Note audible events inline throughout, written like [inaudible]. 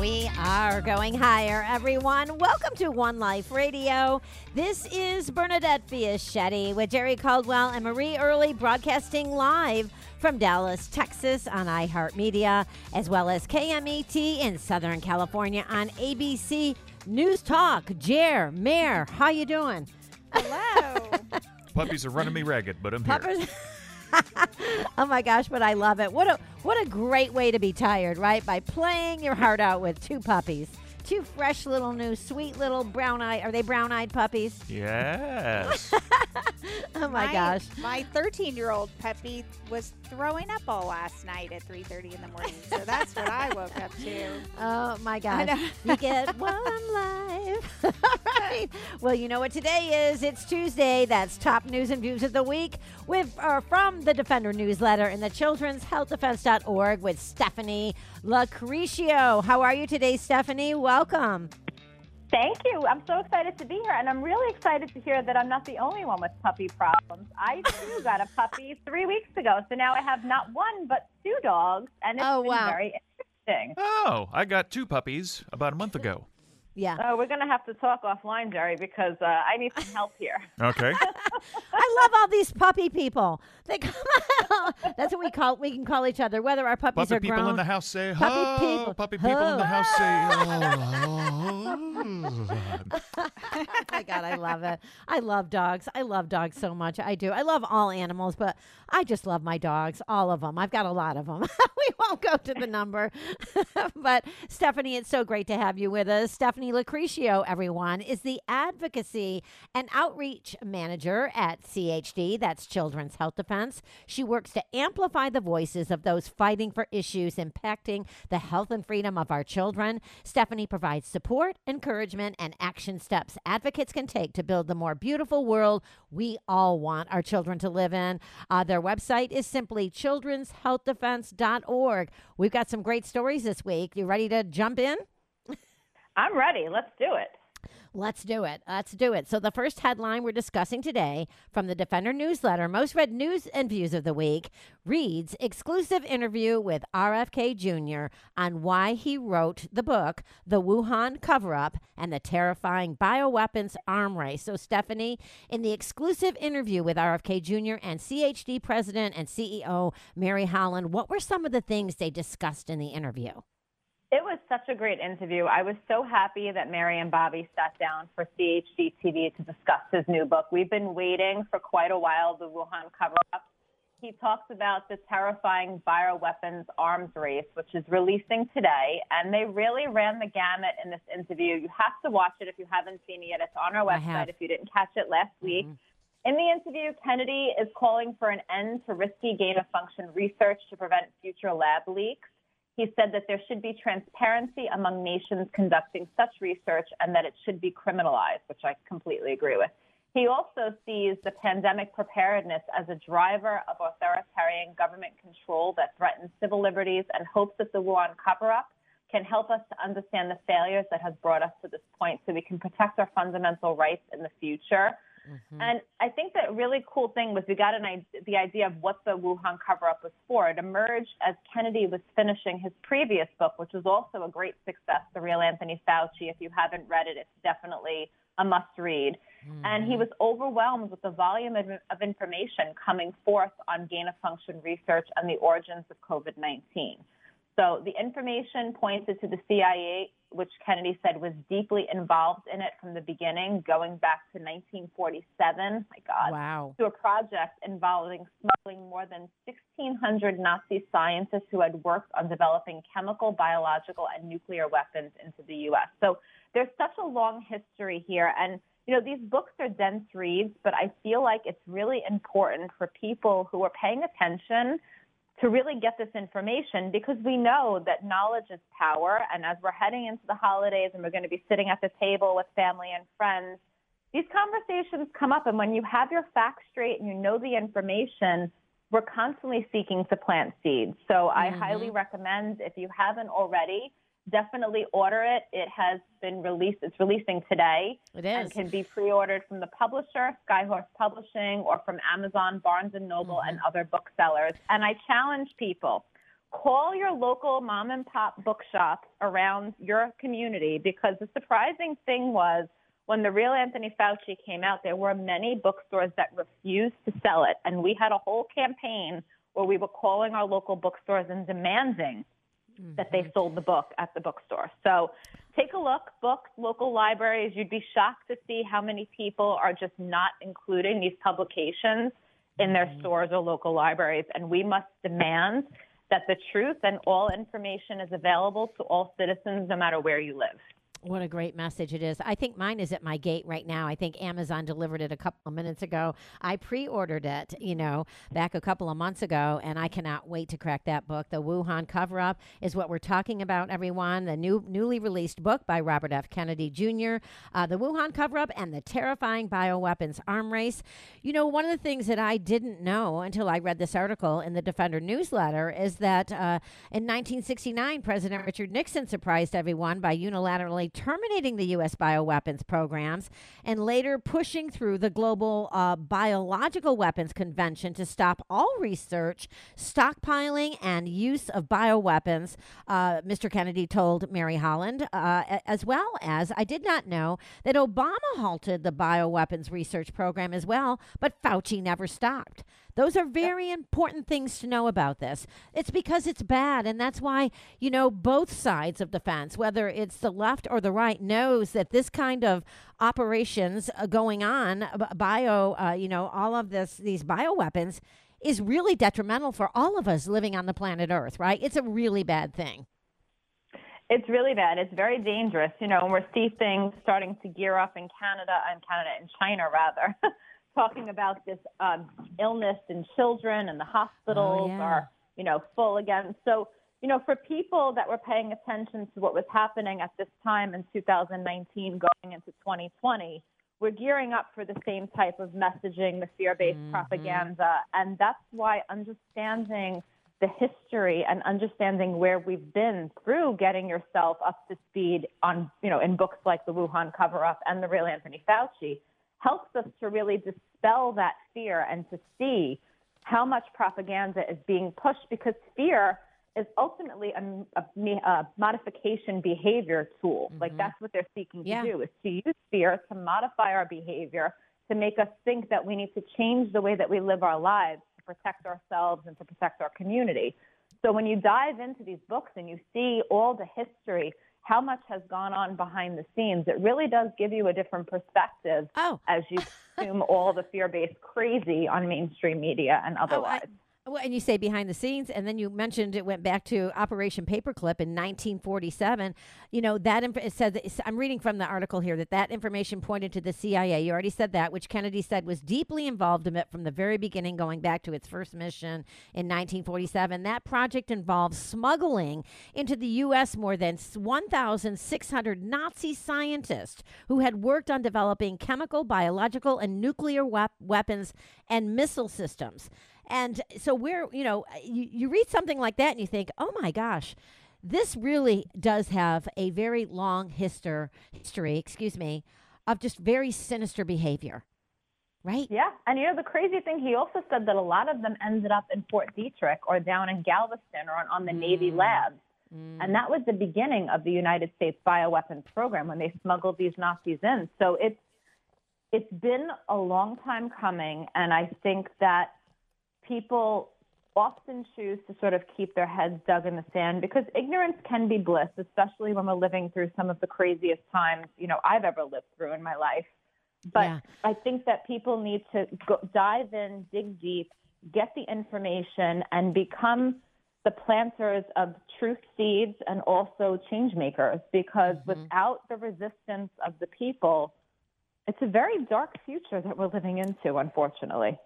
We are going higher, everyone. Welcome to One Life Radio. This is Bernadette Fiaschetti with Jerry Caldwell and Marie Early broadcasting live from Dallas, Texas on iHeartMedia, as well as KMET in Southern California on ABC News Talk. Jer, Mayor, how you doing? Hello. [laughs] Puppies are running me ragged, but I'm here. [laughs] [laughs] Oh my gosh, but I love it. What a what a great way to be tired, right? By playing your heart out with two puppies. Two fresh little new sweet little brown eye are they brown eyed puppies? Yes. [laughs] Oh my, gosh. My 13 year old puppy was throwing up all last night at 3:30 in the morning. So that's what I woke up to. [laughs] Oh my gosh. You get [laughs] one life. All right. Well, you know what today is. It's Tuesday. That's top news and views of the week with uh, from the Defender newsletter and the Children's Health Defense.org with Stephanie Locricchio. How are you today, Stephanie? Welcome. Thank you. I'm so excited to be here, and I'm really excited to hear that I'm not the only one with puppy problems. I too [laughs] got a puppy three weeks ago, so now I have not one but two dogs, and it's Oh, been wow. very interesting. oh, I got two puppies about a month ago. Yeah. Oh, we're going to have to talk offline, Jerry, because uh, I need some help here. [laughs] Okay. I love all these puppy people. They come out. That's what we call we can call each other, whether our puppies Puppy are people in the house say, Puppy "Ho." people. Puppy people in the house say, "Oh." Oh [laughs] my god, I love it. I love dogs. I love dogs so much. I do. I love all animals, but I just love my dogs, all of them. I've got a lot of them. [laughs] we won't go to the number. [laughs] but Stephanie, it's so great to have you with us. Stephanie Locricchio, everyone, is the advocacy and outreach manager at CHD, that's Children's Health Defense. She works to amplify the voices of those fighting for issues impacting the health and freedom of our children. Stephanie provides support, encouragement, and action steps advocates can take to build the more beautiful world we all want our children to live in. Uh, their website is simply children'shealthdefense.org. We've got some great stories this week. You ready to jump in? I'm ready. Let's do it. Let's do it. Let's do it. So, the first headline we're discussing today from the Defender newsletter, most read news and views of the week, reads Exclusive interview with RFK Jr. on why he wrote the book, The Wuhan Cover Up and the Terrifying Bioweapons Arm Race. So, Stephanie, in the exclusive interview with RFK Jr. and CHD President and CEO Mary Holland, what were some of the things they discussed in the interview? It was such a great interview. I was so happy that Mary and Bobby sat down for CHD TV to discuss his new book. We've been waiting for quite a while, the Wuhan cover up. He talks about the terrifying bioweapons arms race, which is releasing today. And they really ran the gamut in this interview. You have to watch it if you haven't seen it yet. It's on our website if you didn't catch it last mm-hmm. week. In the interview, Kennedy is calling for an end to risky gain of function research to prevent future lab leaks. He said that there should be transparency among nations conducting such research and that it should be criminalized, which I completely agree with. He also sees the pandemic preparedness as a driver of authoritarian government control that threatens civil liberties and hopes that the Wuhan cover up can help us to understand the failures that has brought us to this point so we can protect our fundamental rights in the future. Mm-hmm. And I think that really cool thing was we got an the idea of what the Wuhan cover-up was for. It emerged as Kennedy was finishing his previous book, which was also a great success, The Real Anthony Fauci. If you haven't read it, it's definitely a must-read. Mm-hmm. And he was overwhelmed with the volume of, of information coming forth on gain-of-function research and the origins of COVID-19. So the information pointed to the CIA, which Kennedy said was deeply involved in it from the beginning, going back to 1947. My God. Wow. To a project involving smuggling more than 1,600 Nazi scientists who had worked on developing chemical, biological, and nuclear weapons into the U.S. So there's such a long history here. And, you know, these books are dense reads, but I feel like it's really important for people who are paying attention to really get this information because we know that knowledge is power. And as we're heading into the holidays and we're going to be sitting at the table with family and friends, these conversations come up, and when you have your facts straight and you know the information, we're constantly seeking to plant seeds. So I Mm-hmm. highly recommend if you haven't already, definitely order it. It has been released. It's releasing today It and can be pre-ordered from the publisher, Skyhorse Publishing, or from Amazon, Barnes and Noble, Mm-hmm. and other booksellers. And I challenge people: call your local mom and pop bookshops around your community because the surprising thing was when the real Anthony Fauci came out, there were many bookstores that refused to sell it, and we had a whole campaign where we were calling our local bookstores and demanding that they mm-hmm. sold the book at the bookstore. So take a look, books, local libraries. You'd be shocked to see how many people are just not including these publications in their mm-hmm. stores or local libraries. And we must demand that the truth and all information is available to all citizens, no matter where you live. What a great message it is. I think mine is at my gate right now. I think Amazon delivered it a couple of minutes ago. I pre ordered it, you know, back a couple of months ago, and I cannot wait to crack that book. The Wuhan cover up is what we're talking about, everyone. The new newly released book by Robert F. Kennedy Jr., uh, The Wuhan cover up and the terrifying bioweapons arm race. You know, one of the things that I didn't know until I read this article in the Defender newsletter is that uh, in 1969, President Richard Nixon surprised everyone by unilaterally terminating the U.S. bioweapons programs and later pushing through the Global uh, Biological Weapons Convention to stop all research, stockpiling, and use of bioweapons. Uh, Mr. Kennedy told Mary Holland, uh, as well as I did not know that Obama halted the bioweapons research program as well, but Fauci never stopped. Those are very important things to know about this. It's because it's bad, and that's why, you know, both sides of the fence, whether it's the left or the right, knows that this kind of operations uh, going on, uh, bio, uh, you know, all of this, these bioweapons, is really detrimental for all of us living on the planet Earth, right? It's a really bad thing. It's really bad. It's very dangerous. You know, and we're seeing things starting to gear up in Canada and Canada and China rather, [laughs] talking about this um, illness in children and the hospitals yeah. are, you know, full again. So, you know, for people that were paying attention to what was happening at this time in 2019 going into 2020, we're gearing up for the same type of messaging, the fear-based propaganda, and that's why understanding the history and understanding where we've been through getting yourself up to speed on, you know, in books like The Wuhan Cover Up and The Real Anthony Fauci helps us to really dispel that fear and to see how much propaganda is being pushed because fear is ultimately a, a, a modification behavior tool. Mm-hmm. Like that's what they're seeking Yeah. to do is to use fear to modify our behavior, to make us think that we need to change the way that we live our lives to protect ourselves and to protect our community. So when you dive into these books and you see all the history, how much has gone on behind the scenes, it really does give you a different perspective Oh. as you consume all the fear-based crazy on mainstream media and Oh, otherwise. Well, and you say behind the scenes, and then you mentioned it went back to Operation Paperclip in 1947. You know that inf- it said that, I'm reading from the article here that that information pointed to the CIA. You already said that, which Kennedy said was deeply involved in it from the very beginning, going back to its first mission in 1947. That project involved smuggling into the U.S. more than 1,600 Nazi scientists who had worked on developing chemical, biological, and nuclear wep- weapons and missile systems. And so we're, you know, uh, you, you read something like that and you think, oh my gosh, this really does have a very long histor- history, excuse me, of just very sinister behavior, right? Yeah, and you know the crazy thing, he also said that a lot of them ended up in Fort Detrick or down in Galveston or on, on the Navy mm. labs. Mm. And that was the beginning of the United States bioweapons program when they smuggled these Nazis in. So it's it's been a long time coming, and I think that people often choose to sort of keep their heads dug in the sand because ignorance can be bliss, especially when we're living through some of the craziest times you know I've ever lived through in my life. But Yeah. I think that people need to go, dive in, dig deep, get the information, and become the planters of truth seeds and also change makers. Because mm-hmm. without the resistance of the people, it's a very dark future that we're living into, unfortunately.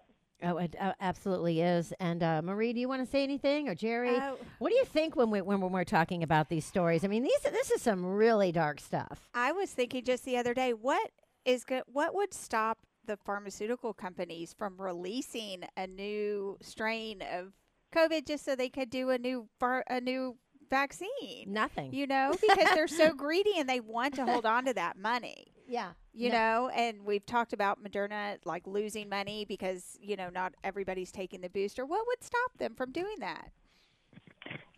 Oh, it uh, absolutely is. And uh, Marie, do you want to say anything, or Jerry? Uh, what do you think when we when we're talking about these stories? I mean, these this is some really dark stuff. I was thinking just the other day, what is good. What would stop the pharmaceutical companies from releasing a new strain of COVID just so they could do a new far, a new vaccine? Nothing. You know, [laughs] because they're so greedy and they want to hold on to that money. Yeah. You No. know, and we've talked about Moderna like losing money because, you know, not everybody's taking the booster. What would stop them from doing that?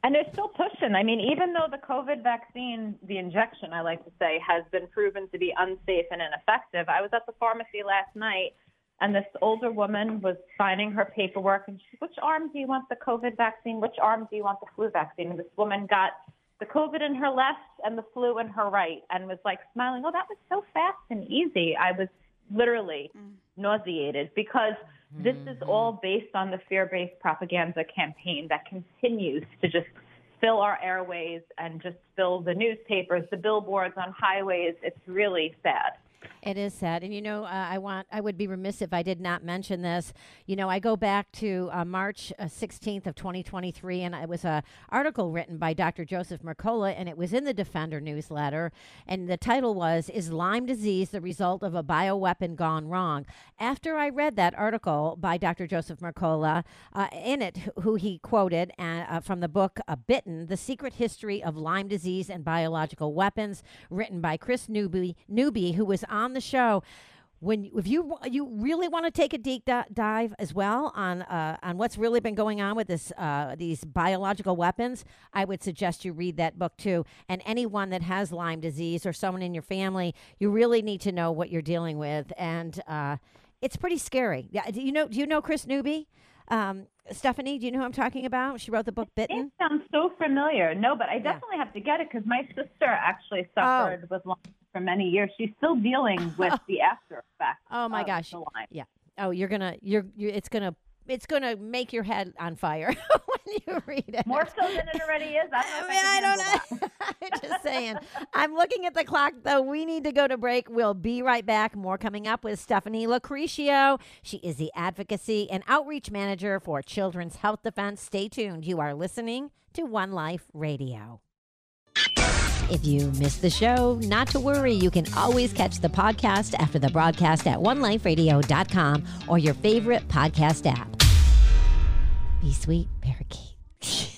And they're still pushing. I mean, even though the COVID vaccine, the injection, I like to say, has been proven to be unsafe and ineffective, I was at the pharmacy last night and this older woman was signing her paperwork and she said, Which arm do you want the COVID vaccine? Which arm do you want the flu vaccine? And this woman got the COVID in her left and the flu in her right and was like smiling, Oh, that was so fast and easy. I was literally mm. nauseated because this is mm-hmm. all based on the fear based propaganda campaign that continues to just fill our airways and just fill the newspapers, the billboards on highways. It's really sad. It is sad, and you know, uh, I want I would be remiss if I did not mention this. You know, I go back to uh, March sixteenth of twenty twenty three, and it was a article written by Dr. Joseph Mercola, and it was in the Defender newsletter, and the title was "Is Lyme disease the result of a bioweapon gone wrong?" After I read that article by Dr. Joseph Mercola, uh, in it, who he quoted uh, uh, from the book uh, "Bitten: The Secret History of Lyme Disease and Biological Weapons," written by Kris Newby, Newby who was on the show. When if you you really want to take a deep dive as well on uh, on what's really been going on with this uh, these biological weapons, I would suggest you read that book too. And anyone that has Lyme disease or someone in your family, you really need to know what you're dealing with, and uh, it's pretty scary. Yeah, do you know? Do you know Kris Newby? Um, Stephanie, do you know who I'm talking about? She wrote the book Bitten. It sounds so familiar. No, but I definitely have to get it because my sister actually suffered with Lyme for many years. She's still dealing [laughs] with the after effects. Oh my gosh. Yeah. Oh, you're gonna you're, you're it's gonna it's gonna make your head on fire [laughs] when you read it. More so than it already is. I don't know. I [laughs] mean, I can don't know. Saying. I'm looking at the clock, though. We need to go to break. We'll be right back. More coming up with Stephanie Locricchio. She is the advocacy and outreach manager for Children's Health Defense. Stay tuned. You are listening to One Life Radio. If you missed the show, not to worry. You can always catch the podcast after the broadcast at oneliferadio.com or your favorite podcast app. Be sweet, parakeet. [laughs]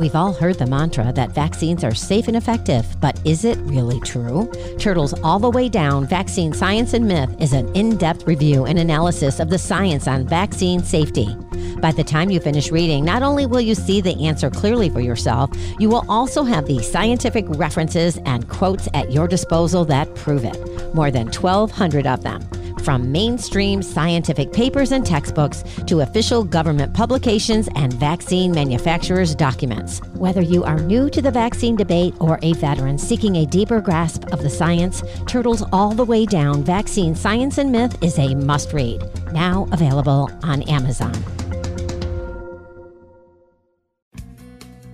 We've all heard the mantra that vaccines are safe and effective, but is it really true? Turtles All the Way Down Vaccine Science and Myth is an in depth review and analysis of the science on vaccine safety. By the time you finish reading, not only will you see the answer clearly for yourself, you will also have the scientific references and quotes at your disposal that prove it. More than 1,200 of them. From mainstream scientific papers and textbooks to official government publications and vaccine manufacturers' documents. Whether you are new to the vaccine debate or a veteran seeking a deeper grasp of the science, Turtles All the Way Down Vaccine Science and Myth is a must read. Now available on Amazon.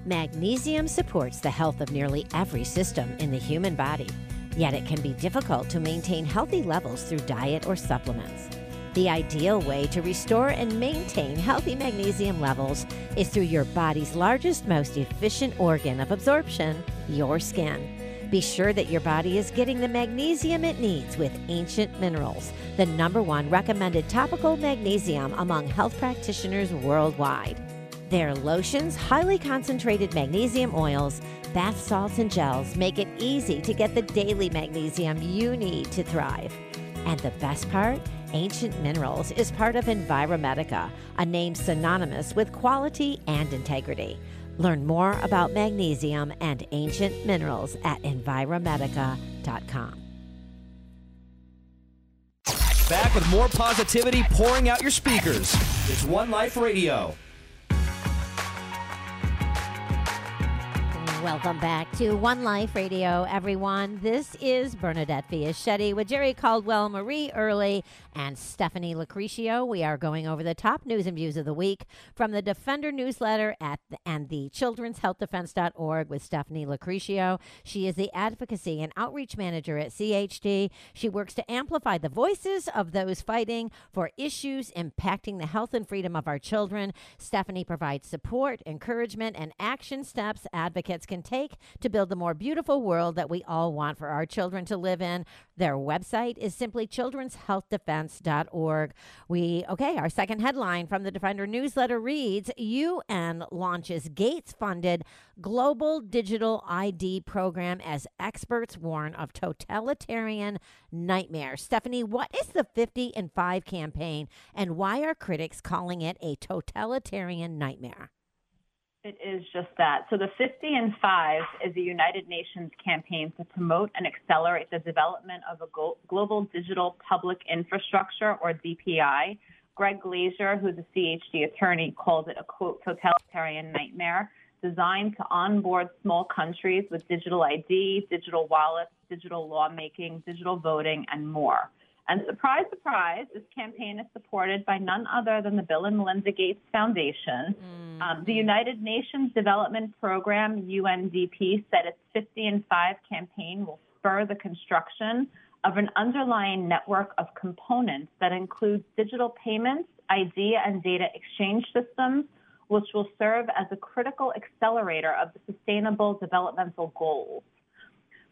Magnesium supports the health of nearly every system in the human body, yet it can be difficult to maintain healthy levels through diet or supplements. The ideal way to restore and maintain healthy magnesium levels is through your body's largest, most efficient organ of absorption, your skin. Be sure that your body is getting the magnesium it needs with Ancient Minerals, the number one recommended topical magnesium among health practitioners worldwide. Their lotions, highly concentrated magnesium oils, bath salts, and gels make it easy to get the daily magnesium you need to thrive. And the best part? Ancient Minerals is part of Enviromedica, a name synonymous with quality and integrity. Learn more about magnesium and ancient minerals at enviromedica.com. Back with more positivity pouring out your speakers. It's One Life Radio. Welcome back to One Life Radio, everyone. This is Bernadette Fiaschetti with Jerry Caldwell, Marie Early, and Stephanie Locricchio. We are going over the top news and views of the week from the Defender newsletter at the, and the Children's Health Defense.org with Stephanie Locricchio. She is the advocacy and outreach manager at CHD. She works to amplify the voices of those fighting for issues impacting the health and freedom of our children. Stephanie provides support, encouragement, and action steps advocates can can take to build the more beautiful world that we all want for our children to live in. Their website is simply children'shealthdefense.org. We, okay, our second headline from the Defender newsletter reads UN launches Gates funded global digital ID program as experts warn of totalitarian nightmare. Stephanie, what is the 50 and 5 campaign and why are critics calling it a totalitarian nightmare? It is just that. So the 50 and 5 is a United Nations campaign to promote and accelerate the development of a global digital public infrastructure, or DPI. Greg Glaser, who's a CHD attorney, calls it a quote totalitarian nightmare designed to onboard small countries with digital ID, digital wallets, digital lawmaking, digital voting, and more. And surprise, surprise, this campaign is supported by none other than the Bill and Melinda Gates Foundation. Mm-hmm. Um, the United Nations Development Program, UNDP, said its 50 and 5 campaign will spur the construction of an underlying network of components that includes digital payments, ID and data exchange systems, which will serve as a critical accelerator of the Sustainable Developmental Goals.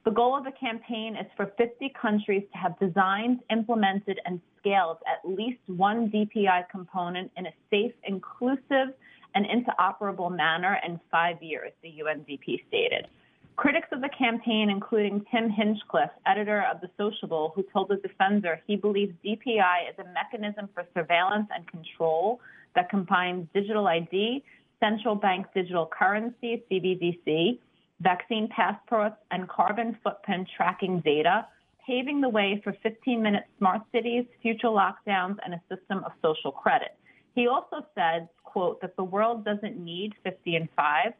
The goal of the campaign is for 50 countries to have designed, implemented, and scaled at least one DPI component in a safe, inclusive, and interoperable manner in five years, the UNDP stated. Critics of the campaign, including Tim Hinchliffe, editor of The Sociable, who told The Defender he believes DPI is a mechanism for surveillance and control that combines digital ID, central bank digital currency, CBDC, vaccine passports, and carbon footprint tracking data, paving the way for 15 minute smart cities, future lockdowns, and a system of social credit. He also said, quote, that the world doesn't need 50 and 5.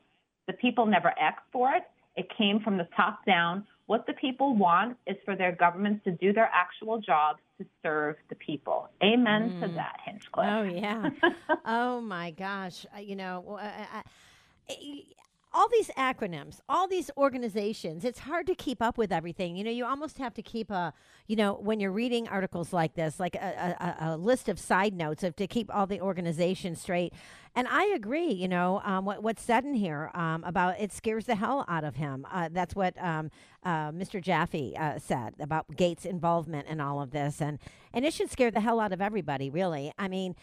The people never asked for it. It came from the top down. What the people want is for their governments to do their actual jobs to serve the people. Amen mm. to that, Hinchliffe. Oh, yeah. [laughs] oh, my gosh. Uh, you know, uh, all these acronyms, all these organizations, it's hard to keep up with everything. You know, you almost have to keep a, you know, when you're reading articles like this, like a, a, a list of side notes of to keep all the organizations straight. And I agree, you know, um, what, what's said in here um, about it scares the hell out of him. Uh, that's what um, uh, Mr. Jaffe uh, said about Gates' involvement in all of this. And, and it should scare the hell out of everybody, really. I mean,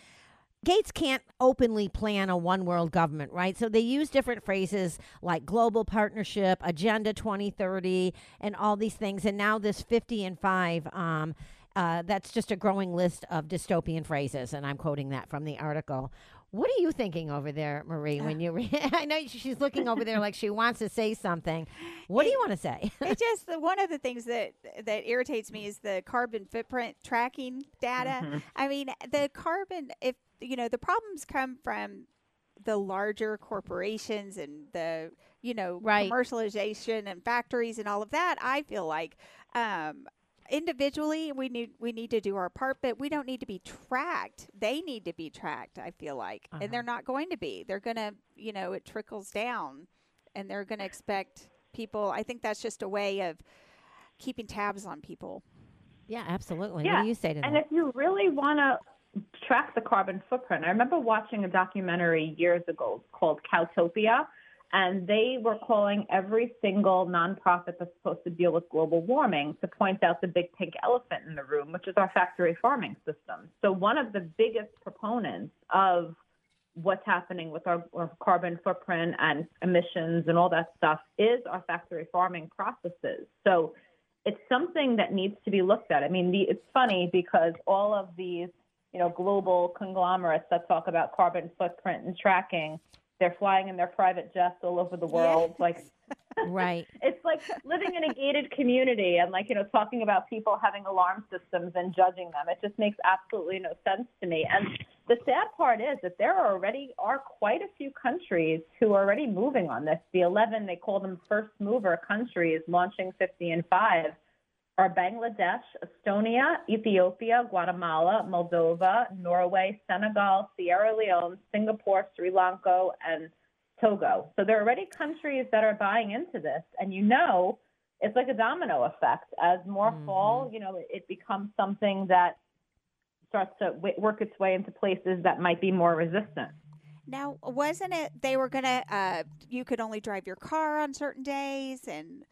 Gates can't openly plan a one world government, right? So they use different phrases like global partnership, Agenda 2030, and all these things. And now this 50 and 5, um, uh, that's just a growing list of dystopian phrases. And I'm quoting that from the article. What are you thinking over there, Marie? When you, re- [laughs] I know she's looking over there like she wants to say something. What do you want to say? [laughs] it just one of the things that that irritates me is the carbon footprint tracking data. Mm-hmm. I mean, the carbon if you know the problems come from the larger corporations and the you know right. commercialization and factories and all of that i feel like um, individually we need we need to do our part but we don't need to be tracked they need to be tracked i feel like uh-huh. and they're uh-huh. not going to be they're going to you know it trickles down and they're going to expect people i think that's just a way of keeping tabs on people yeah absolutely yeah. what do you say to and that and if you really want to track the carbon footprint. I remember watching a documentary years ago called Cowtopia, and they were calling every single nonprofit that's supposed to deal with global warming to point out the big pink elephant in the room, which is our factory farming system. So, one of the biggest proponents of what's happening with our, our carbon footprint and emissions and all that stuff is our factory farming processes. So, it's something that needs to be looked at. I mean, the, it's funny because all of these you know, global conglomerates that talk about carbon footprint and tracking. They're flying in their private jets all over the world. Like, [laughs] [laughs] right. it's like living in a gated community and like, you know, talking about people having alarm systems and judging them. It just makes absolutely no sense to me. And the sad part is that there already are quite a few countries who are already moving on this. The 11, they call them first mover countries launching 50 and 5 are Bangladesh, Estonia, Ethiopia, Guatemala, Moldova, Norway, Senegal, Sierra Leone, Singapore, Sri Lanka, and Togo. So there are already countries that are buying into this, and you know it's like a domino effect. As more mm-hmm. fall, you know, it, it becomes something that starts to w- work its way into places that might be more resistant. Now, wasn't it they were gonna? Uh, you could only drive your car on certain days, and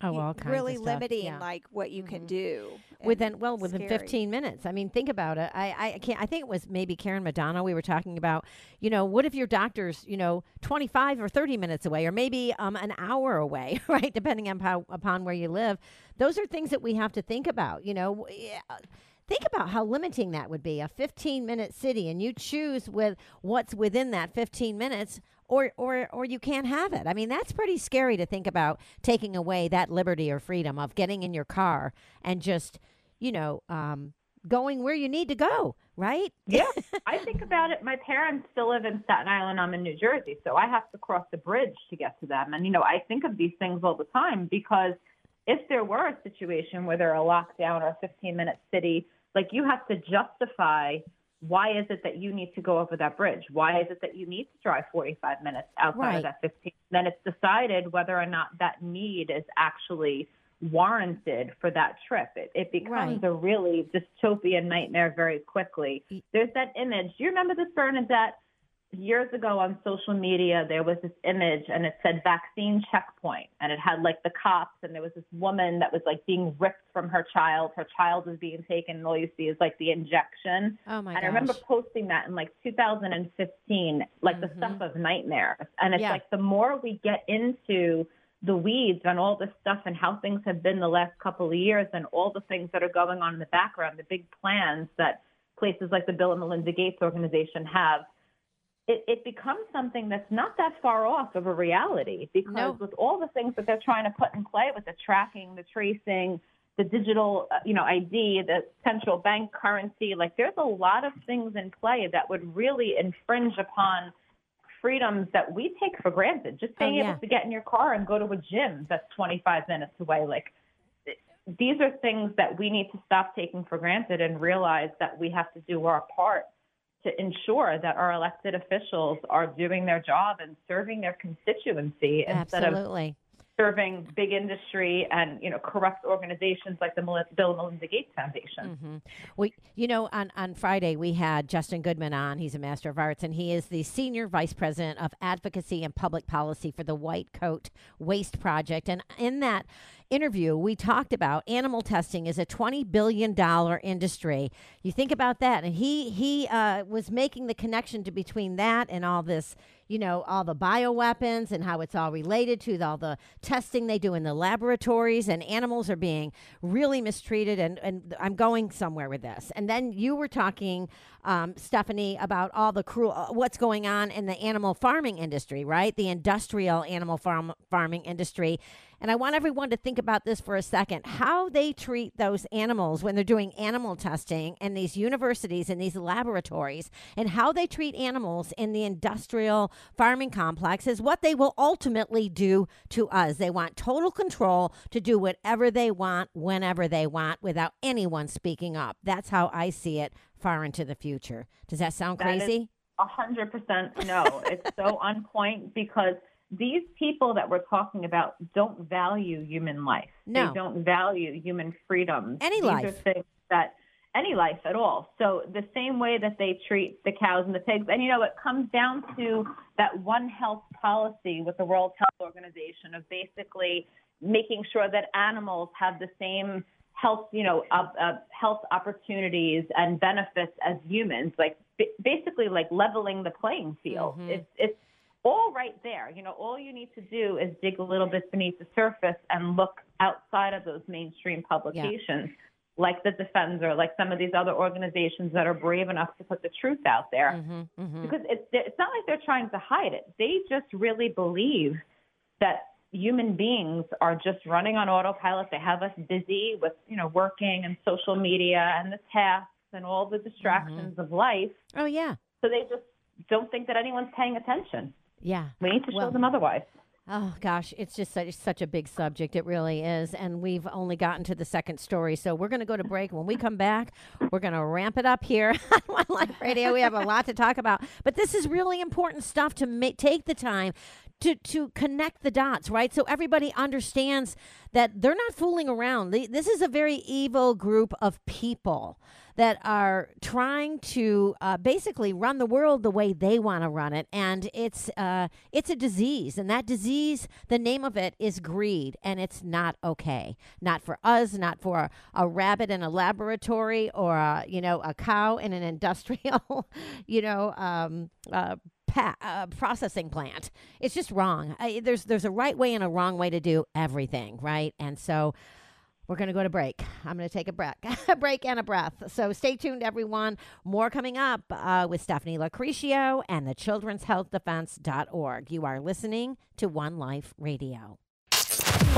Oh, all kinds really of stuff. limiting yeah. like what you can Mhm. do. within well within scary. 15 minutes i mean think about it i i can't i think it was maybe karen madonna we were talking about you know what if your doctor's you know 25 or 30 minutes away or maybe um an hour away [laughs] right depending on how upon where you live those are things that we have to think about you know yeah, think about how limiting that would be a 15 minute city and you choose with what's within that 15 minutes or or or you can't have it. I mean, that's pretty scary to think about taking away that liberty or freedom of getting in your car and just, you know, um, going where you need to go, right? Yeah, [laughs] I think about it. My parents still live in Staten Island. I'm in New Jersey, so I have to cross the bridge to get to them. And you know, I think of these things all the time because if there were a situation where they're a lockdown or a 15 minute city, like you have to justify why is it that you need to go over that bridge? Why is it that you need to drive 45 minutes outside Right. of that 15? Then it's decided whether or not that need is actually warranted for that trip. It, it becomes Right. a really dystopian nightmare very quickly. There's that image. Do you remember this, Bernadette? Years ago on social media, there was this image and it said vaccine checkpoint. And it had like the cops, and there was this woman that was like being ripped from her child. Her child was being taken, and all you see is like the injection. Oh my and gosh. I remember posting that in like 2015, like the Mhm. stuff of nightmares. And it's Yeah. like the more we get into the weeds on all this stuff and how things have been the last couple of years and all the things that are going on in the background, the big plans that places like the Bill and Melinda Gates organization have, it, it becomes something that's not that far off of a reality because No. with all the things that they're trying to put in play with the tracking, the tracing, the digital, uh, you know, ID, the central bank currency, like there's a lot of things in play that would really infringe upon freedoms that we take for granted. Just Oh, being yeah. able to get in your car and go to a gym that's 25 minutes away, like these are things that we need to stop taking for granted and realize that we have to do our part to ensure that our elected officials are doing their job and serving their constituency instead of Absolutely. Serving big industry and you know corrupt organizations like the Bill and Melinda Gates Foundation. hmm We, you know, on, on Friday we had Justin Goodman on. He's a Master of Arts, and he is the Senior Vice President of Advocacy and Public Policy for the White Coat Waste Project. And in that interview, we talked about animal testing is a twenty billion dollar industry. You think about that, and he he uh, was making the connection to between that and all this you know, all the bioweapons and how it's all related to all the testing they do in the laboratories and animals are being really mistreated. And, and I'm going somewhere with this. And then you were talking, um, Stephanie, about all the cruel, uh, what's going on in the animal farming industry, right? The industrial animal farm, farming industry. And I want everyone to think about this for a second how they treat those animals when they're doing animal testing in these universities and these laboratories, and how they treat animals in the industrial farming complex is what they will ultimately do to us. They want total control to do whatever they want, whenever they want, without anyone speaking up. That's how I see it far into the future. Does that sound That crazy? A hundred percent no. It's so on point because these people that we're talking about don't value human life. No. They don't value human freedoms. Any these life. that any life at all. So the same way that they treat the cows and the pigs, and you know, it comes down to that one health policy with the World Health Organization of basically making sure that animals have the same health, you know, uh, uh, health opportunities and benefits as humans, like b- basically like leveling the playing field. Mhm. It's it's all right there. You know, all you need to do is dig a little bit beneath the surface and look outside of those mainstream publications, like the Defender, like some of these other organizations that are brave enough to put the truth out there Mm-hmm, mm-hmm. because it's it's not like they're trying to hide it. They just really believe that human beings are just running on autopilot. They have us busy with you know working and social media and the tasks and all the distractions of life. Oh, yeah. So they just don't think that anyone's paying attention. Yeah. We need to Well- show them otherwise. Oh gosh, it's just such, such a big subject. It really is, and we've only gotten to the second story, so we're going to go to break. When we come back, we're going to ramp it up here [laughs] on One Life Radio. We have a lot to talk about, but this is really important stuff to ma- take the time to to connect the dots, right? So everybody understands that they're not fooling around. This is a very evil group of people that are trying to uh, basically run the world the way they want to run it, and it's uh, it's a disease, and that disease, the name of it is greed, and it's not okay. Not for us, not for a, a rabbit in a laboratory, or a, you know a cow in an [laughs] industrial, you know. Um, uh, pa- uh, processing plant. It's just wrong. I, there's there's a right way and a wrong way to do everything, right? And so we're going to go to break. I'm going to take a break, [laughs] a break and a breath. So stay tuned, everyone. More coming up uh, with Stephanie Locricchio and the Children's Health Defense.org. You are listening to One Life Radio.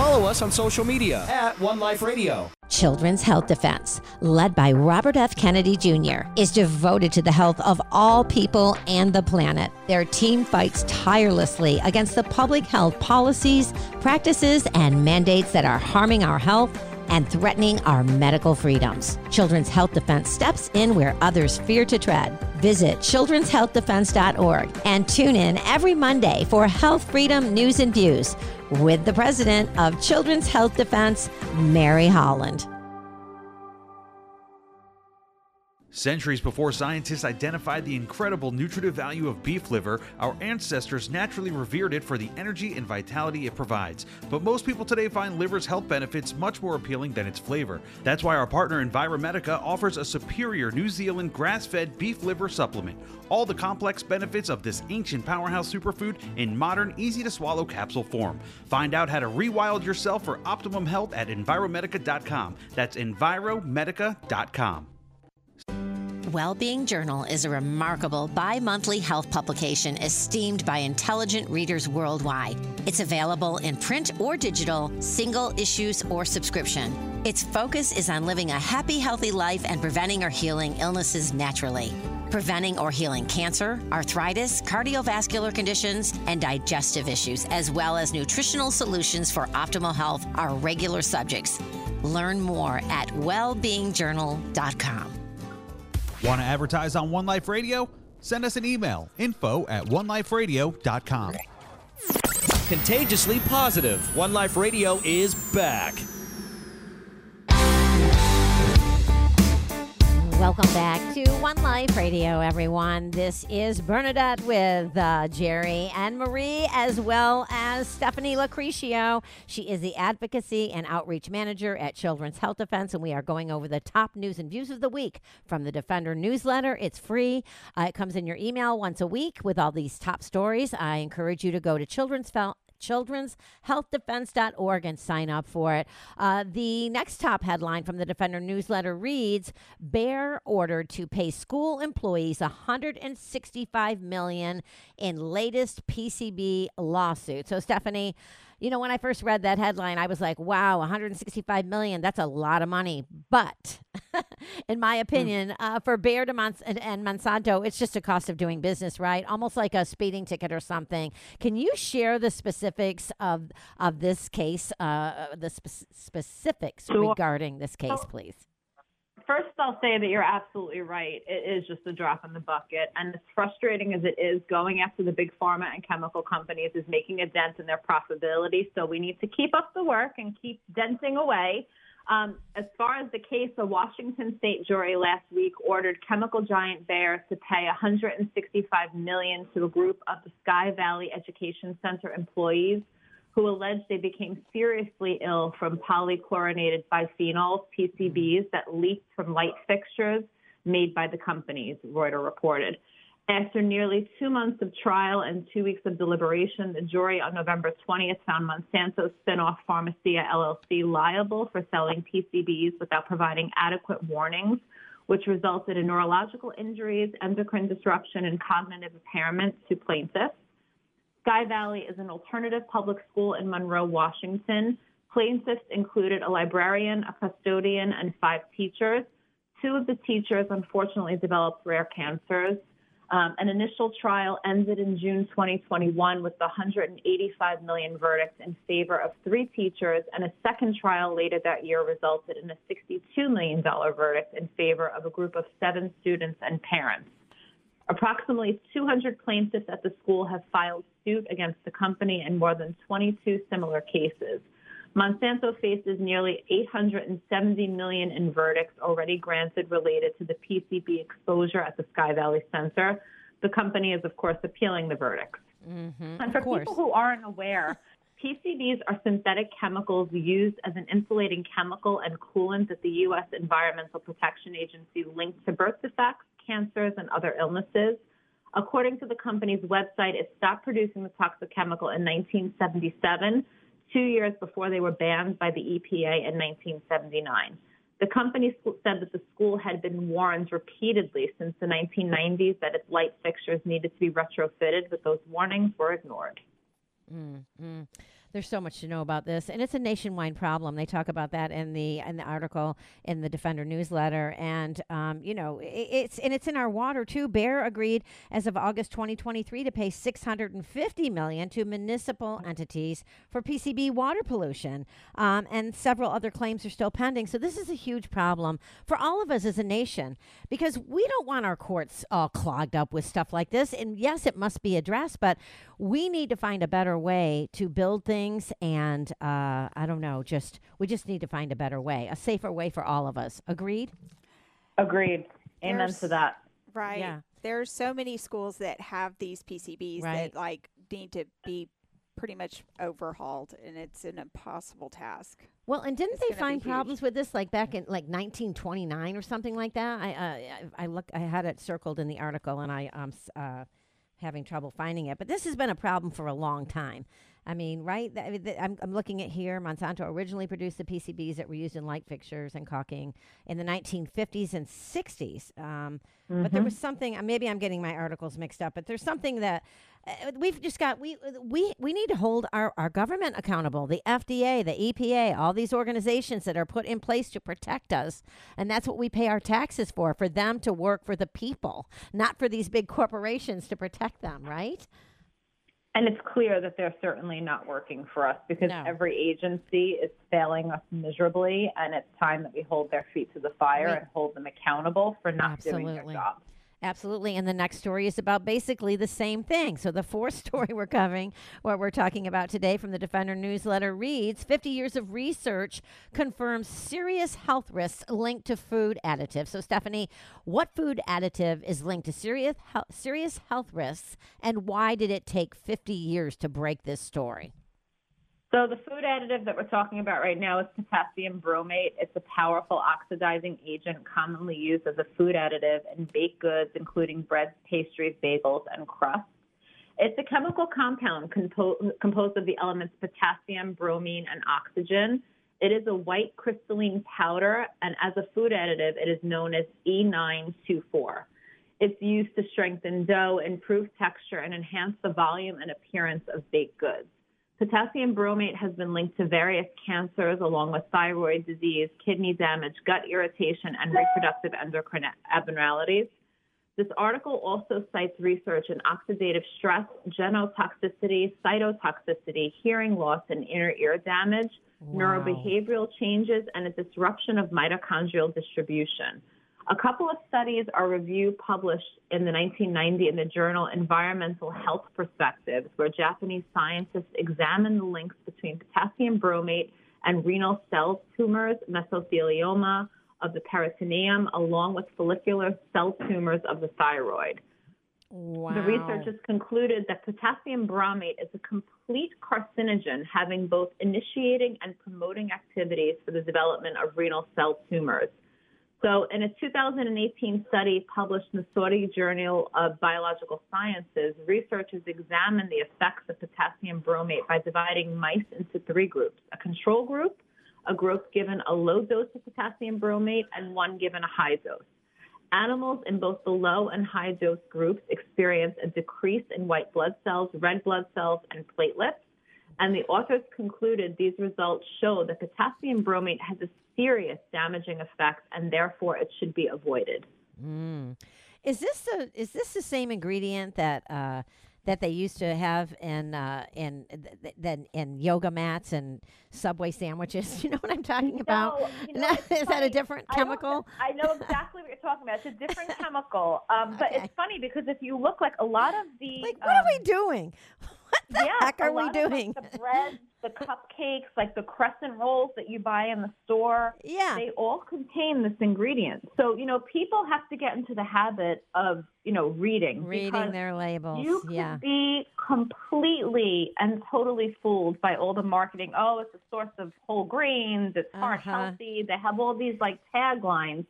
Follow us on social media at One Life Radio. Children's Health Defense, led by Robert F. Kennedy Jr., is devoted to the health of all people and the planet. Their team fights tirelessly against the public health policies, practices, and mandates that are harming our health and threatening our medical freedoms. Children's Health Defense steps in where others fear to tread. Visit children'shealthdefense.org and tune in every Monday for health freedom news and views with the president of Children's Health Defense, Mary Holland. Centuries before scientists identified the incredible nutritive value of beef liver, our ancestors naturally revered it for the energy and vitality it provides. But most people today find liver's health benefits much more appealing than its flavor. That's why our partner Enviromedica offers a superior New Zealand grass fed beef liver supplement. All the complex benefits of this ancient powerhouse superfood in modern, easy to swallow capsule form. Find out how to rewild yourself for optimum health at Enviromedica.com. That's Enviromedica.com. Wellbeing Journal is a remarkable bi monthly health publication esteemed by intelligent readers worldwide. It's available in print or digital, single issues, or subscription. Its focus is on living a happy, healthy life and preventing or healing illnesses naturally. Preventing or healing cancer, arthritis, cardiovascular conditions, and digestive issues, as well as nutritional solutions for optimal health, are regular subjects. Learn more at wellbeingjournal.com. Want to advertise on One Life Radio? Send us an email info at oneliferadio.com. Contagiously positive. One Life Radio is back. Welcome back to One Life Radio, everyone. This is Bernadette with uh, Jerry and Marie, as well as Stephanie Locricchio. She is the Advocacy and Outreach Manager at Children's Health Defense, and we are going over the top news and views of the week from the Defender newsletter. It's free. Uh, it comes in your email once a week with all these top stories. I encourage you to go to Children's children'shealthdefense.org and sign up for it. Uh, the next top headline from the Defender newsletter reads Bayer ordered to pay school employees $165 million in latest PCB lawsuit. So, Stephanie, you know, when I first read that headline, I was like, wow, 165 million, that's a lot of money. But [laughs] in my hmm. opinion, mm. uh, for Bayer to Mons- and, and, Monsanto, it's just a cost of doing business, right? Almost like a speeding ticket or something. Can you share the specifics of of this case, uh, the spe- specifics so, regarding this case, please? First, I'll say that you're absolutely right. It is just a drop in the bucket. And as frustrating as it is, going after the big pharma and chemical companies is making a dent in their profitability. So we need to keep up the work and keep denting away. Um, as far as the case, a Washington state jury last week ordered chemical giant Bayer to pay 165 million to a group of the Sky Valley Education Center employees who alleged they became seriously ill from polychlorinated biphenyls, PCBs, that leaked from light fixtures made by the companies, Reuters reported. After nearly two months of trial and two weeks of deliberation, the jury on November 20th found Monsanto spinoff Pharmacia LLC liable for selling PCBs without providing adequate warnings, which resulted in neurological injuries, endocrine disruption, and cognitive impairment to plaintiffs. Sky Valley is an alternative public school in Monroe, Washington. Plaintiffs included a librarian, a custodian, and five teachers. Two of the teachers unfortunately developed rare cancers. Um, an initial trial ended in June 2021 with the 185 million verdict in favor of three teachers, and a second trial later that year resulted in a 62 million dollar verdict in favor of a group of seven students and parents. Approximately 200 plaintiffs at the school have filed suit against the company in more than 22 similar cases. Monsanto faces nearly 870 million in verdicts already granted related to the PCB exposure at the Sky Valley Center. The company is, of course, appealing the verdicts. Mm-hmm. And for people who aren't aware, PCBs are synthetic chemicals used as an insulating chemical and coolant that the U.S. Environmental Protection Agency linked to birth defects, cancers, and other illnesses. According to the company's website, it stopped producing the toxic chemical in 1977, two years before they were banned by the EPA in 1979. The company said that the school had been warned repeatedly since the 1990s that its light fixtures needed to be retrofitted, but those warnings were ignored. Mm-hmm. There's so much to know about this, and it's a nationwide problem. They talk about that in the in the article in the Defender newsletter, and um, you know it, it's and it's in our water too. Bayer agreed as of August 2023 to pay 650 million to municipal entities for PCB water pollution, um, and several other claims are still pending. So this is a huge problem for all of us as a nation because we don't want our courts all clogged up with stuff like this. And yes, it must be addressed, but we need to find a better way to build things and uh, I don't know, just we just need to find a better way, a safer way for all of us. Agreed? Agreed. Amen There's- to that. Right. Yeah. There's so many schools that have these PCBs Right. that like need to be pretty much overhauled, and it's an impossible task. Well, and didn't It's they find problems with this like back in like 1929 or something like that? I uh, I I look I had it circled in the article and I um s- uh having trouble finding it. But this has been a problem for a long time. I mean, right? Th- I mean, th- I'm, I'm looking at here. Monsanto originally produced the PCBs that were used in light fixtures and caulking in the 1950s and 60s. Um, But there was something. uh, Maybe I'm getting my articles mixed up. But there's something that uh, we've just got. We we we need to hold our our government accountable. The FDA, the EPA, all these organizations that are put in place to protect us, and that's what we pay our taxes for. For them to work for the people, not for these big corporations to protect them. Right? And it's clear that they're certainly not working for us because No. every agency is failing us miserably, and it's time that we hold their feet to the fire Right. and hold them accountable for not doing Absolutely. their job. Absolutely. And the next story is about basically the same thing. So the fourth [laughs] story we're covering, what we're talking about today from the Defender newsletter reads 50 years of research confirms serious health risks linked to food additives. So, Stephanie, what food additive is linked to serious, hel- serious health risks, and why did it take 50 years to break this story? So the food additive that we're talking about right now is potassium bromate. It's a powerful oxidizing agent commonly used as a food additive in baked goods, including breads, pastries, bagels, and crusts. It's a chemical compound compo- composed of the elements potassium, bromine, and oxygen. It is a white crystalline powder, and as a food additive, it is known as E E924. It's used to strengthen dough, improve texture, and enhance the volume and appearance of baked goods. Potassium bromate has been linked to various cancers, along with thyroid disease, kidney damage, gut irritation, and reproductive endocrine abnormalities. This article also cites research in oxidative stress, genotoxicity, cytotoxicity, hearing loss, and inner ear damage, neurobehavioral changes, and a disruption of mitochondrial distribution. A couple of studies are review published in the 1990 in the journal Environmental Health Perspectives, where Japanese scientists examined the links between potassium bromate and renal cell tumors, mesothelioma of the peritoneum, along with follicular cell tumors of the thyroid. Wow. The researchers concluded that potassium bromate is a complete carcinogen, having both initiating and promoting activities for the development of renal cell tumors. So, in a 2018 study published in the Saudi Journal of Biological Sciences, researchers examined the effects of potassium bromate by dividing mice into three groups a control group, a group given a low dose of potassium bromate, and one given a high dose. Animals in both the low and high dose groups experienced a decrease in white blood cells, red blood cells, and platelets. And the authors concluded these results show that potassium bromate has a serious damaging effects, and therefore it should be avoided. Mm. Is this the is this the same ingredient that uh, that they used to have in uh, in th- th- in yoga mats and Subway sandwiches. [laughs] You know what I'm talking about? You [laughs] know, Is that a funny. different I don't- chemical? I know [laughs] exactly what you're talking about. It's a different chemical. Um, but Okay. it's funny because if you look like a lot of the Like, what are we um, doing? The yeah, heck are we of, like, doing? the [laughs] breads, the cupcakes, like the crescent rolls that you buy in the store. Yeah. They all contain this ingredient. So, you know, people have to get into the habit of, you know, reading. Reading their labels. You could yeah. be completely and totally fooled by all the marketing. Oh, it's a source of whole grains. It's heart Uh-huh. healthy. They have all these like taglines.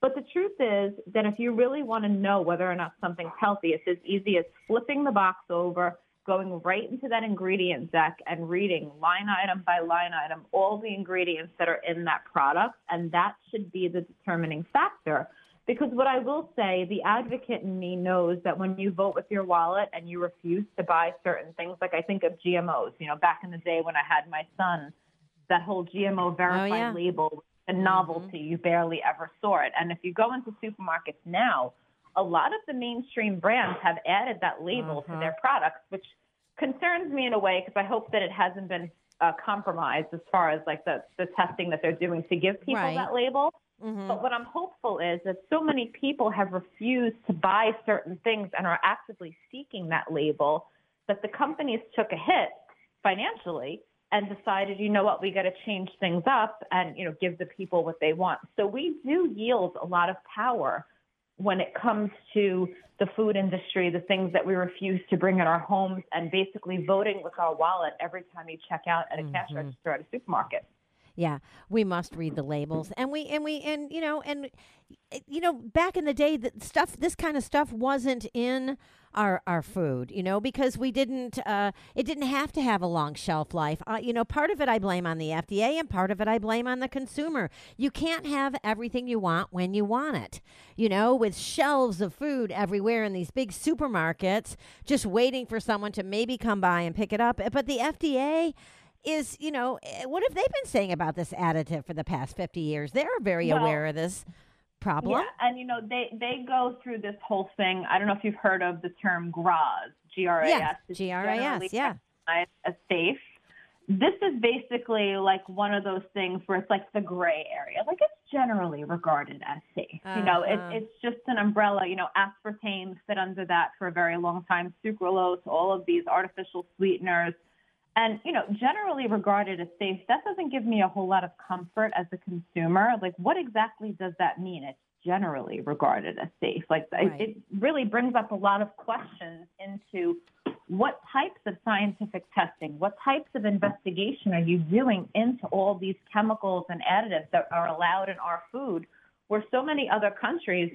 But the truth is that if you really want to know whether or not something's healthy, it's as easy as flipping the box over, going right into that ingredient deck and reading line item by line item all the ingredients that are in that product. And that should be the determining factor. Because what I will say, the advocate in me knows that when you vote with your wallet and you refuse to buy certain things, like I think of GMOs, you know, back in the day when I had my son, that whole GMO oh, verified yeah. label was a mm-hmm. novelty. You barely ever saw it. And if you go into supermarkets now, a lot of the mainstream brands have added that label Uh-huh. to their products, which concerns me in a way because I hope that it hasn't been uh, compromised as far as like the, the testing that they're doing to give people Right. that label. Mhm. But what I'm hopeful is that so many people have refused to buy certain things and are actively seeking that label that the companies took a hit financially and decided, you know what, we got to change things up and, you know, give the people what they want. So we do yield a lot of power when it comes to the food industry, the things that we refuse to bring in our homes and basically voting with our wallet every time you check out at a cash mm-hmm. register at a supermarket. Yeah, we must read the labels, and we and we and you know and eh, you know back in the day, that stuff, this kind of stuff wasn't in our our food, you know, because we didn't. Uh, it didn't have to have a long shelf life. Uh, you know, part of it I blame on the FDA, and part of it I blame on the consumer. You can't have everything you want when you want it. You know, with shelves of food everywhere in these big supermarkets, just waiting for someone to maybe come by and pick it up. But the FDA is you know eh, what have they been saying about this additive for the past 50 years they're very Well, aware of this problem Yeah, and you know they they go through this whole thing. I don't know if you've heard of the term GRAS, G R A S. Yeah, It's GRAS, generally yeah. as safe. This is basically like one of those things where it's like the gray area. Like it's generally regarded as safe. You know, Uh-huh. it, it's just an umbrella. You know, aspartame fit under that for a very long time. Sucralose, all of these artificial sweeteners and you know generally regarded as safe that doesn't give me a whole lot of comfort as a consumer. Like what exactly does that mean? It's generally regarded as safe. Like Right. it, it really brings up a lot of questions into what types of scientific testing what types of investigation are you doing into all these chemicals and additives that are allowed in our food where so many other countries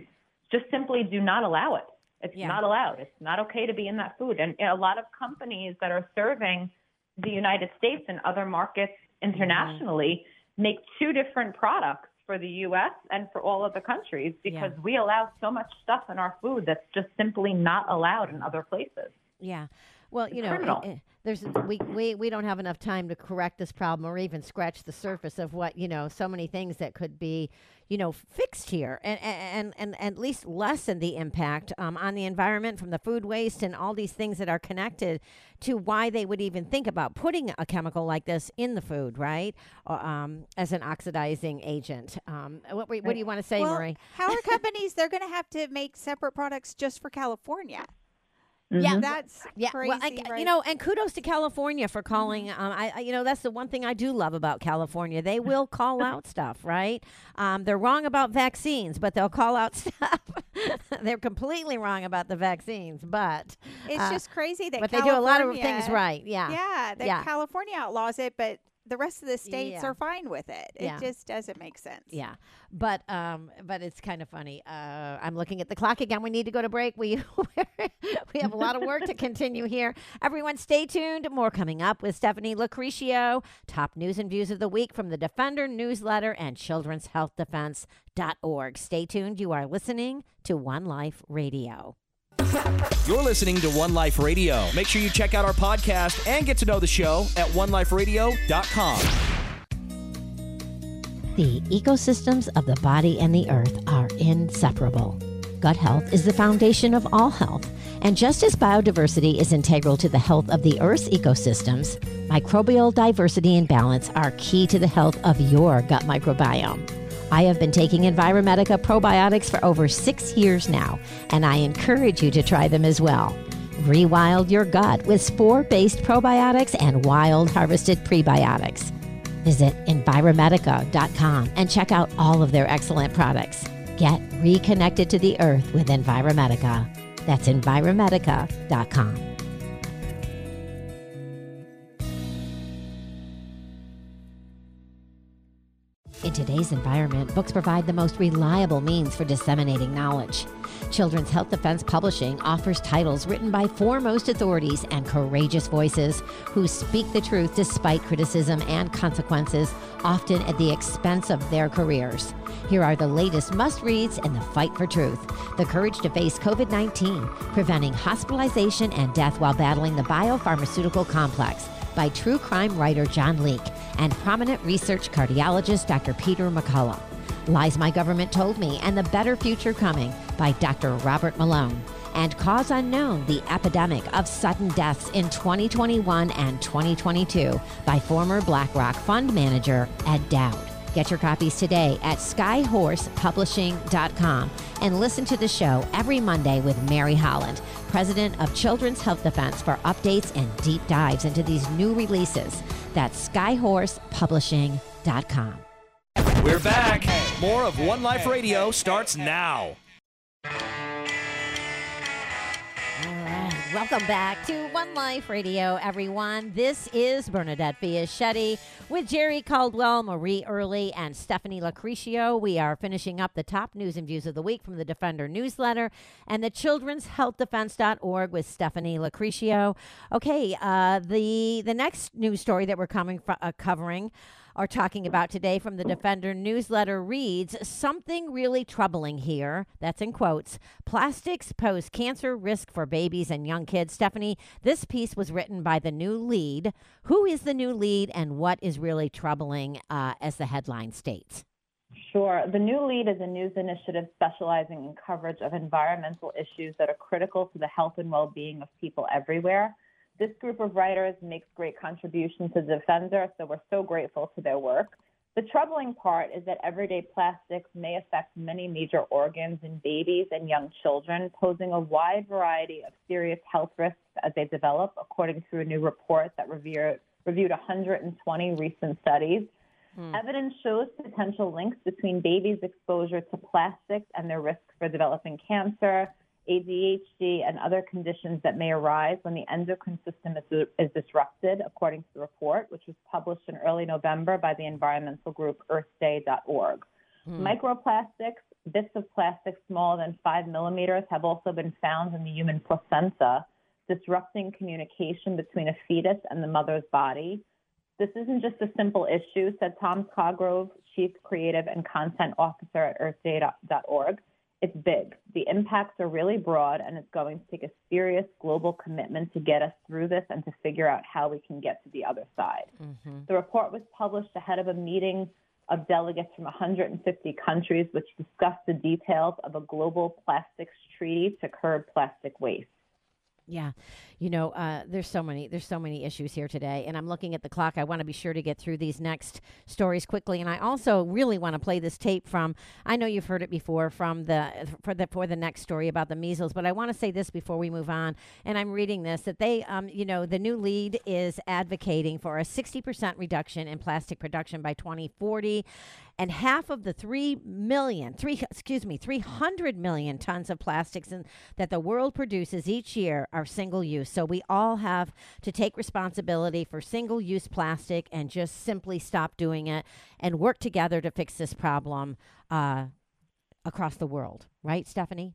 just simply do not allow it. It's Yeah. not allowed. It's not okay to be in that food. And a lot of companies that are serving the United States and other markets mm-hmm. internationally make two different products for the U.S. and for all other countries because Yeah. we allow so much stuff in our food that's just simply not allowed in other places. yeah well you know criminal. there's we, we we don't have enough time to correct this problem or even scratch the surface of what you know so many things that could be you know fixed here and and and, and at least lessen the impact um, on the environment from the food waste and all these things that are connected to why they would even think about putting a chemical like this in the food right or, um, as an oxidizing agent um, what, what do you want to say well, marie how are [laughs] companies? They're going to have to make separate products just for California. Yeah, That's Yeah, crazy. well, I, right? you know, and kudos to California for calling. Um, I, I, you know, that's the one thing I do love about California. They will call [laughs] out stuff, right? Um, they're wrong about vaccines, but they'll call out [laughs] stuff. they're completely wrong about the vaccines, but it's uh, just crazy that but they do a lot of things right. Yeah, Yeah, that Yeah. California outlaws it, but the rest of the states Yeah. are fine with it. Yeah. It just doesn't make sense. Yeah, but um, but it's kind of funny. Uh, I'm looking at the clock again. We need to go to break. We [laughs] we have a lot of work to continue here. Everyone, stay tuned. More coming up with Stephanie Locricchio. Top news and views of the week from the Defender newsletter and Children's Health Defense.org. Stay tuned. You are listening to One Life Radio. You're listening to One Life Radio. Make sure you check out our podcast and get to know the show at oneliferadio.com. The ecosystems of the body and the earth are inseparable. Gut health is the foundation of all health, And just as biodiversity is integral to the health of the Earth's ecosystems, microbial diversity and balance are key to the health of your gut microbiome. I have been taking Enviromedica probiotics for over six years now, and I encourage you to try them as well. Rewild your gut with spore based probiotics and wild harvested prebiotics. Visit Enviromedica.com and check out all of their excellent products. Get reconnected to the earth with Enviromedica. That's Enviromedica.com. In today's environment, books provide the most reliable means for disseminating knowledge. Children's Health Defense Publishing offers titles written by foremost authorities and courageous voices who speak the truth despite criticism and consequences, often at the expense of their careers. Here are the latest must reads in the fight for truth The Courage to Face COVID 19, Preventing Hospitalization and Death While Battling the Biopharmaceutical Complex by true crime writer John Leake and prominent research cardiologist Dr. Peter McCullough. Lies My Government Told Me and the Better Future Coming by Dr. Robert Malone. And Cause Unknown The Epidemic of Sudden Deaths in 2021 and 2022 by former BlackRock fund manager Ed Dowd. Get your copies today at skyhorsepublishing.com and listen to the show every Monday with Mary Holland, president of Children's Health Defense, for updates and deep dives into these new releases. That's skyhorsepublishing.com. We're back. More of One Life Radio starts now. Welcome back to One Life Radio, everyone. This is Bernadette Fiaschetti with Jerry Caldwell, Marie Early, and Stephanie Locricchio. We are finishing up the top news and views of the week from the Defender newsletter and the Children's Health Defense.org with Stephanie Locricchio. Okay, uh, the the next news story that we're coming fr- uh, covering are talking about today from the Defender newsletter reads something really troubling here. That's in quotes. Plastics pose cancer risk for babies and young kids. Stephanie, this piece was written by the New Lede. Who is the new lead and what is really troubling, uh, as the headline states? Sure. The New Lede is a news initiative specializing in coverage of environmental issues that are critical to the health and well being of people everywhere. This group of writers makes great contributions to the Defender, so we're so grateful to their work. The troubling part is that everyday plastics may affect many major organs in babies and young children, posing a wide variety of serious health risks as they develop, according to a new report that review, reviewed 120 recent studies. Hmm. Evidence shows potential links between babies' exposure to plastics and their risk for developing cancer, ADHD, and other conditions that may arise when the endocrine system is, is disrupted, according to the report, which was published in early November by the environmental group earthday.org. Hmm. Microplastics, bits of plastic smaller than five millimeters, have also been found in the human placenta, disrupting communication between a fetus and the mother's body. This isn't just a simple issue, said Tom Cogrove, Chief Creative and Content Officer at earthday.org. It's big. The impacts are really broad, and it's going to take a serious global commitment to get us through this and to figure out how we can get to the other side. Mm-hmm. The report was published ahead of a meeting of delegates from 150 countries, which discussed the details of a global plastics treaty to curb plastic waste. Yeah, you know, uh, there's so many there's so many issues here today, and I'm looking at the clock. I want to be sure to get through these next stories quickly, and I also really want to play this tape from. I know you've heard it before from the for the for the next story about the measles, but I want to say this before we move on. And I'm reading this that they, um, you know, the New Lede is advocating for a 60% reduction in plastic production by 2040 and half of the 3 million 3 excuse me 300 million tons of plastics in, that the world produces each year are single use. So we all have to take responsibility for single use plastic and just simply stop doing it and work together to fix this problem uh, across the world. Right stephanie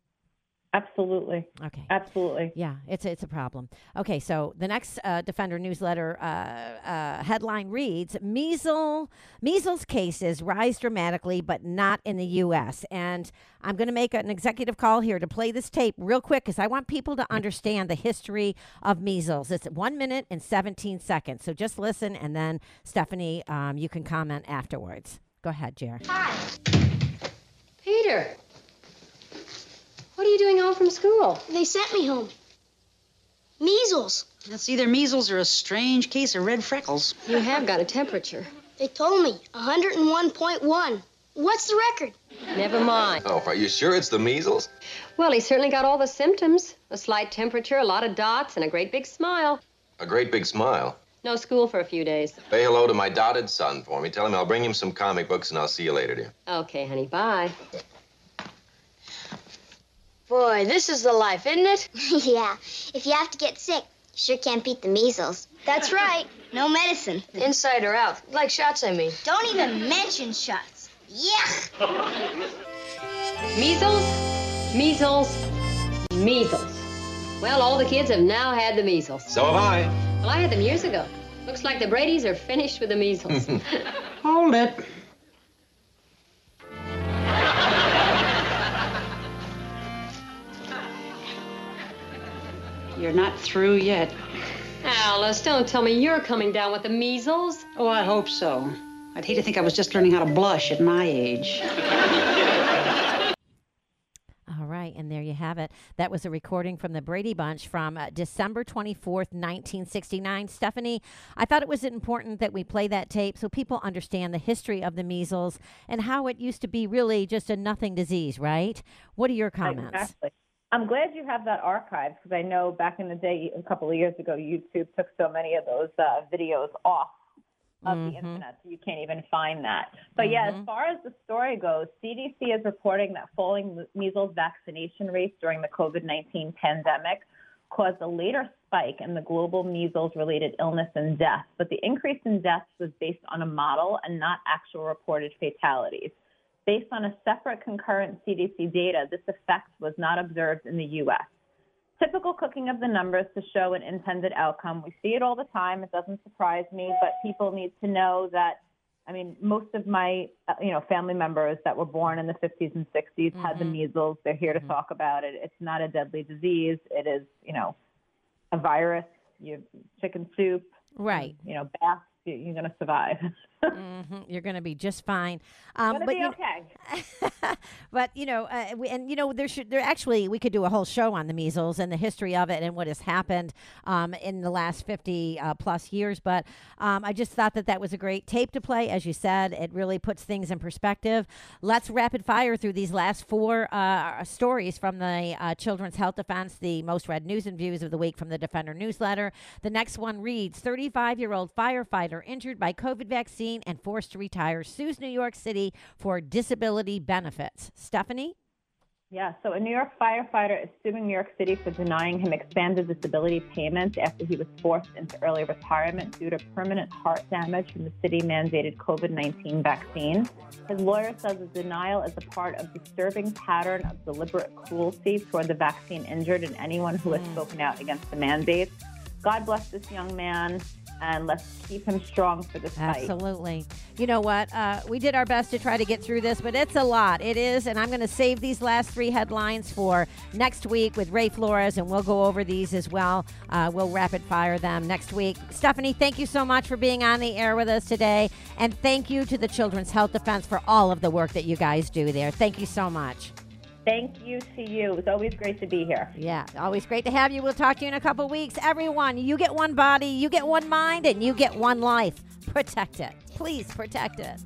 Absolutely. okay Absolutely. yeah, it's it's a problem. Okay, so the next uh, Defender newsletter uh, uh, headline reads: Measles measles cases rise dramatically, but not in the U.S. And I'm going to make an executive call here to play this tape real quick because I want people to understand the history of measles. It's one minute and 17 seconds, so just listen, and then Stephanie, um, you can comment afterwards. Go ahead, Jer. Hi, Peter, what are you doing home from school? They sent me home. Measles. That's either measles or a strange case of red freckles. You have got a temperature. They told me 101.1. What's the record? Never mind. Oh, are you sure it's the measles? Well, he certainly got all the symptoms a slight temperature, a lot of dots, and a great big smile. A great big smile. No school for a few days. Say hello to my dotted son for me. Tell him I'll bring him some comic books and I'll see you later, dear. Okay, honey, bye. Boy, this is the life, isn't it? [laughs] yeah. If you have to get sick, you sure can't beat the measles. That's right. No medicine. Inside or out. Like shots, I mean. Don't even mention shots. Yuck. Measles, measles, measles. Well, all the kids have now had the measles. So have I. Well, I had them years ago. Looks like the Brady's are finished with the measles. [laughs] [laughs] Hold it. You're not through yet. Alice, don't tell me you're coming down with the measles. Oh, I hope so. I'd hate to think I was just learning how to blush at my age. All right, and there you have it. That was a recording from the Brady Bunch from uh, December 24th, 1969. Stephanie, I thought it was important that we play that tape so people understand the history of the measles and how it used to be really just a nothing disease, right? What are your comments? Exactly. I'm glad you have that archive because I know back in the day, a couple of years ago, YouTube took so many of those uh, videos off of Mm-hmm. the internet, so you can't even find that. But yeah, Mhm. as far as the story goes, CDC is reporting that falling measles vaccination rates during the COVID 19 pandemic caused a later spike in the global measles related illness and death. But the increase in deaths was based on a model and not actual reported fatalities. Based on a separate concurrent CDC data, this effect was not observed in the U.S. Typical cooking of the numbers to show an intended outcome. We see it all the time. It doesn't surprise me, but people need to know that. I mean, most of my, uh, you know, family members that were born in the 50s and 60s had the Mhm. measles. They're here to talk about it. It's not a deadly disease. It is, you know, a virus. You chicken soup, Right. you know, baths. you- You're going to survive. [laughs] hmm You're going to be just fine. Um, but be you- okay. [laughs] but you know, uh, we, and you know, there should there actually we could do a whole show on the measles and the history of it and what has happened um, in the last fifty uh, plus years. But um, I just thought that that was a great tape to play, as you said. It really puts things in perspective. Let's rapid fire through these last four uh, stories from the uh, Children's Health Defense, the most read news and views of the week from the Defender newsletter. The next one reads: 35 year old firefighter injured by COVID vaccine and forced to retire sues New York City for disability benefits. Stephanie? Yeah, so a New York firefighter is suing New York City for denying him expanded disability payments after he was forced into early retirement due to permanent heart damage from the city mandated COVID 19 vaccine. His lawyer says the denial is a part of disturbing pattern of deliberate cruelty toward the vaccine injured and anyone who has hmm. spoken out against the mandates. God bless this young man, and let's keep him strong for this fight. Absolutely. You know what? Uh, we did our best to try to get through this, but it's a lot. It is, and I'm going to save these last three headlines for next week with Ray Flores, and we'll go over these as well. Uh, we'll rapid fire them next week. Stephanie, thank you so much for being on the air with us today, and thank you to the Children's Health Defense for all of the work that you guys do there. Thank you so much. Thank you to you. It's always great to be here. Yeah, always great to have you. We'll talk to you in a couple weeks. Everyone, you get one body, you get one mind, and you get one life. Protect it. Please protect it.